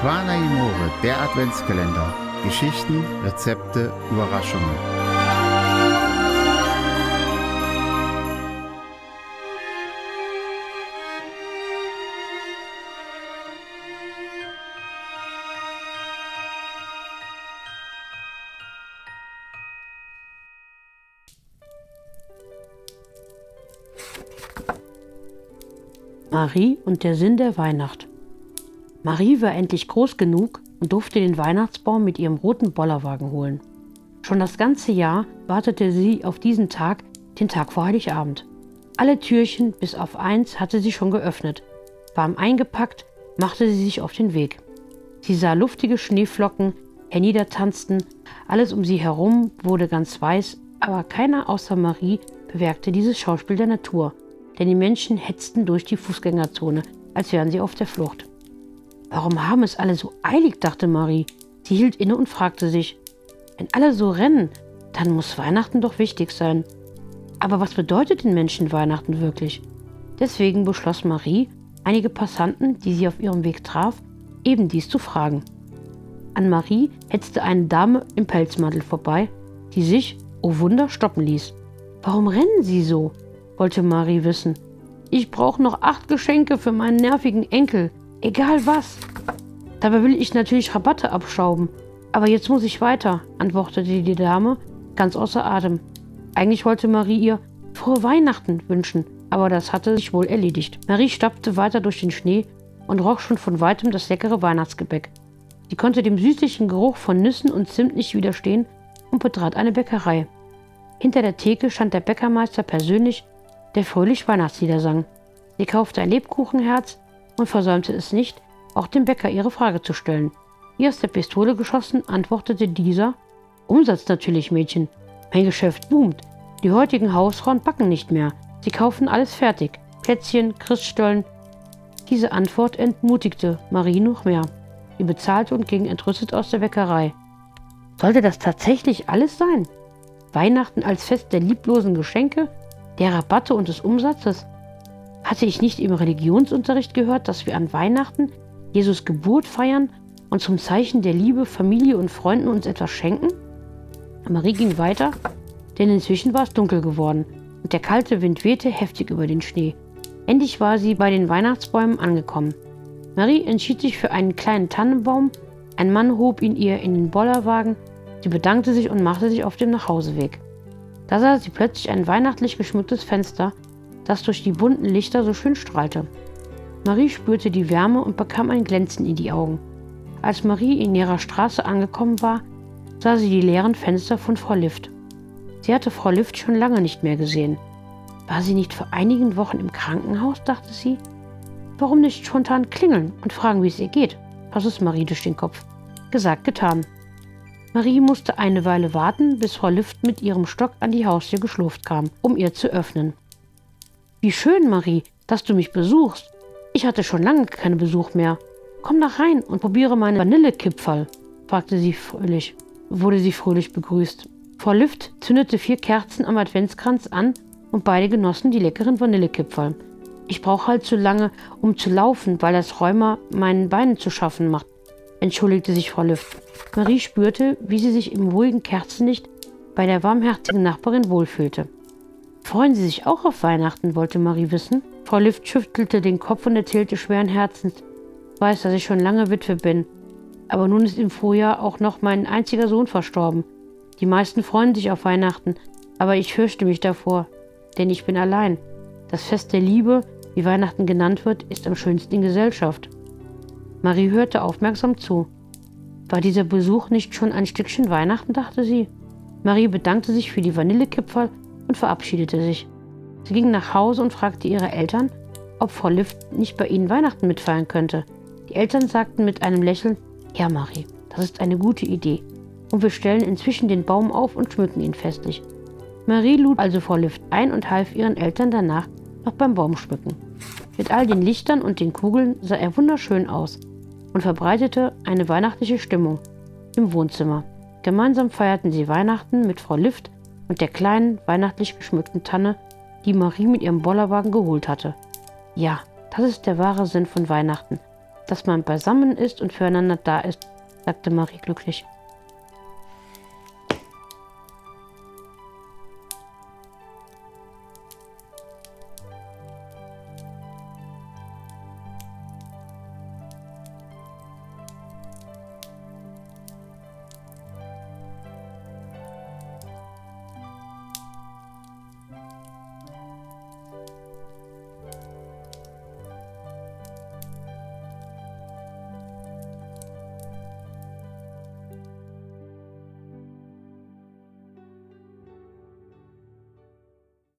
Amore, der Adventskalender. Geschichten, Rezepte, Überraschungen. Marie und der Sinn der Weihnacht. Marie war endlich groß genug und durfte den Weihnachtsbaum mit ihrem roten Bollerwagen holen. Schon das ganze Jahr wartete sie auf diesen Tag, den Tag vor Heiligabend. Alle Türchen bis auf eins hatte sie schon geöffnet. Warm eingepackt, machte sie sich auf den Weg. Sie sah luftige Schneeflocken herniedertanzten, alles um sie herum wurde ganz weiß, aber keiner außer Marie bewerkte dieses Schauspiel der Natur, denn die Menschen hetzten durch die Fußgängerzone, als wären sie auf der Flucht. Warum haben es alle so eilig, dachte Marie. Sie hielt inne und fragte sich, wenn alle so rennen, dann muss Weihnachten doch wichtig sein. Aber was bedeutet den Menschen Weihnachten wirklich? Deswegen beschloss Marie, einige Passanten, die sie auf ihrem Weg traf, eben dies zu fragen. An Marie hetzte eine Dame im Pelzmantel vorbei, die sich, oh Wunder, stoppen ließ. Warum rennen Sie so? wollte Marie wissen. Ich brauche noch acht Geschenke für meinen nervigen Enkel, Egal was. Dabei will ich natürlich Rabatte abschrauben. Aber jetzt muss ich weiter, antwortete die Dame, ganz außer Atem. Eigentlich wollte Marie ihr frohe Weihnachten wünschen, aber das hatte sich wohl erledigt. Marie stapfte weiter durch den Schnee und roch schon von weitem das leckere Weihnachtsgebäck. Sie konnte dem süßlichen Geruch von Nüssen und Zimt nicht widerstehen und betrat eine Bäckerei. Hinter der Theke stand der Bäckermeister persönlich, der fröhlich Weihnachtslieder sang. Sie kaufte ein Lebkuchenherz, und versäumte es nicht, auch dem Bäcker ihre Frage zu stellen. Wie aus der Pistole geschossen, antwortete dieser: Umsatz natürlich, Mädchen. Mein Geschäft boomt. Die heutigen Hausfrauen backen nicht mehr. Sie kaufen alles fertig. Plätzchen, Christstollen. Diese Antwort entmutigte Marie noch mehr. Sie bezahlte und ging entrüstet aus der Bäckerei. Sollte das tatsächlich alles sein? Weihnachten als Fest der lieblosen Geschenke, der Rabatte und des Umsatzes? Hatte ich nicht im Religionsunterricht gehört, dass wir an Weihnachten Jesus Geburt feiern und zum Zeichen der Liebe Familie und Freunden uns etwas schenken? Marie ging weiter, denn inzwischen war es dunkel geworden und der kalte Wind wehte heftig über den Schnee. Endlich war sie bei den Weihnachtsbäumen angekommen. Marie entschied sich für einen kleinen Tannenbaum, ein Mann hob ihn ihr in den Bollerwagen, sie bedankte sich und machte sich auf dem Nachhauseweg. Da sah sie plötzlich ein weihnachtlich geschmücktes Fenster, das durch die bunten Lichter so schön strahlte. Marie spürte die Wärme und bekam ein Glänzen in die Augen. Als Marie in ihrer Straße angekommen war, sah sie die leeren Fenster von Frau Lift. Sie hatte Frau Lift schon lange nicht mehr gesehen. War sie nicht vor einigen Wochen im Krankenhaus, dachte sie. Warum nicht spontan klingeln und fragen, wie es ihr geht? Was ist Marie durch den Kopf. Gesagt, getan. Marie musste eine Weile warten, bis Frau Lift mit ihrem Stock an die Haustür geschlurft kam, um ihr zu öffnen. Wie schön, Marie, dass du mich besuchst. Ich hatte schon lange keinen Besuch mehr. Komm doch rein und probiere meinen Vanillekipferl, fragte sie fröhlich. Wurde sie fröhlich begrüßt. Frau Lüft zündete vier Kerzen am Adventskranz an und beide genossen die leckeren Vanillekipferl. Ich brauche halt zu lange, um zu laufen, weil das Rheuma meinen Beinen zu schaffen macht, entschuldigte sich Frau Lüft. Marie spürte, wie sie sich im ruhigen Kerzenlicht bei der warmherzigen Nachbarin wohlfühlte. Freuen Sie sich auch auf Weihnachten, wollte Marie wissen. Frau Lift schüttelte den Kopf und erzählte schweren Herzens. Weiß, dass ich schon lange Witwe bin. Aber nun ist im Frühjahr auch noch mein einziger Sohn verstorben. Die meisten freuen sich auf Weihnachten, aber ich fürchte mich davor, denn ich bin allein. Das Fest der Liebe, wie Weihnachten genannt wird, ist am schönsten in Gesellschaft. Marie hörte aufmerksam zu. War dieser Besuch nicht schon ein Stückchen Weihnachten, dachte sie. Marie bedankte sich für die Vanillekipferl und verabschiedete sich. Sie ging nach Hause und fragte ihre Eltern, ob Frau Lift nicht bei ihnen Weihnachten mitfeiern könnte. Die Eltern sagten mit einem Lächeln, ja Marie, das ist eine gute Idee. Und wir stellen inzwischen den Baum auf und schmücken ihn festlich. Marie lud also Frau Lift ein und half ihren Eltern danach noch beim Baumschmücken. Mit all den Lichtern und den Kugeln sah er wunderschön aus und verbreitete eine weihnachtliche Stimmung im Wohnzimmer. Gemeinsam feierten sie Weihnachten mit Frau Lift und der kleinen, weihnachtlich geschmückten Tanne, die Marie mit ihrem Bollerwagen geholt hatte. Ja, das ist der wahre Sinn von Weihnachten. dass man beisammen ist und füreinander da ist, sagte Marie glücklich.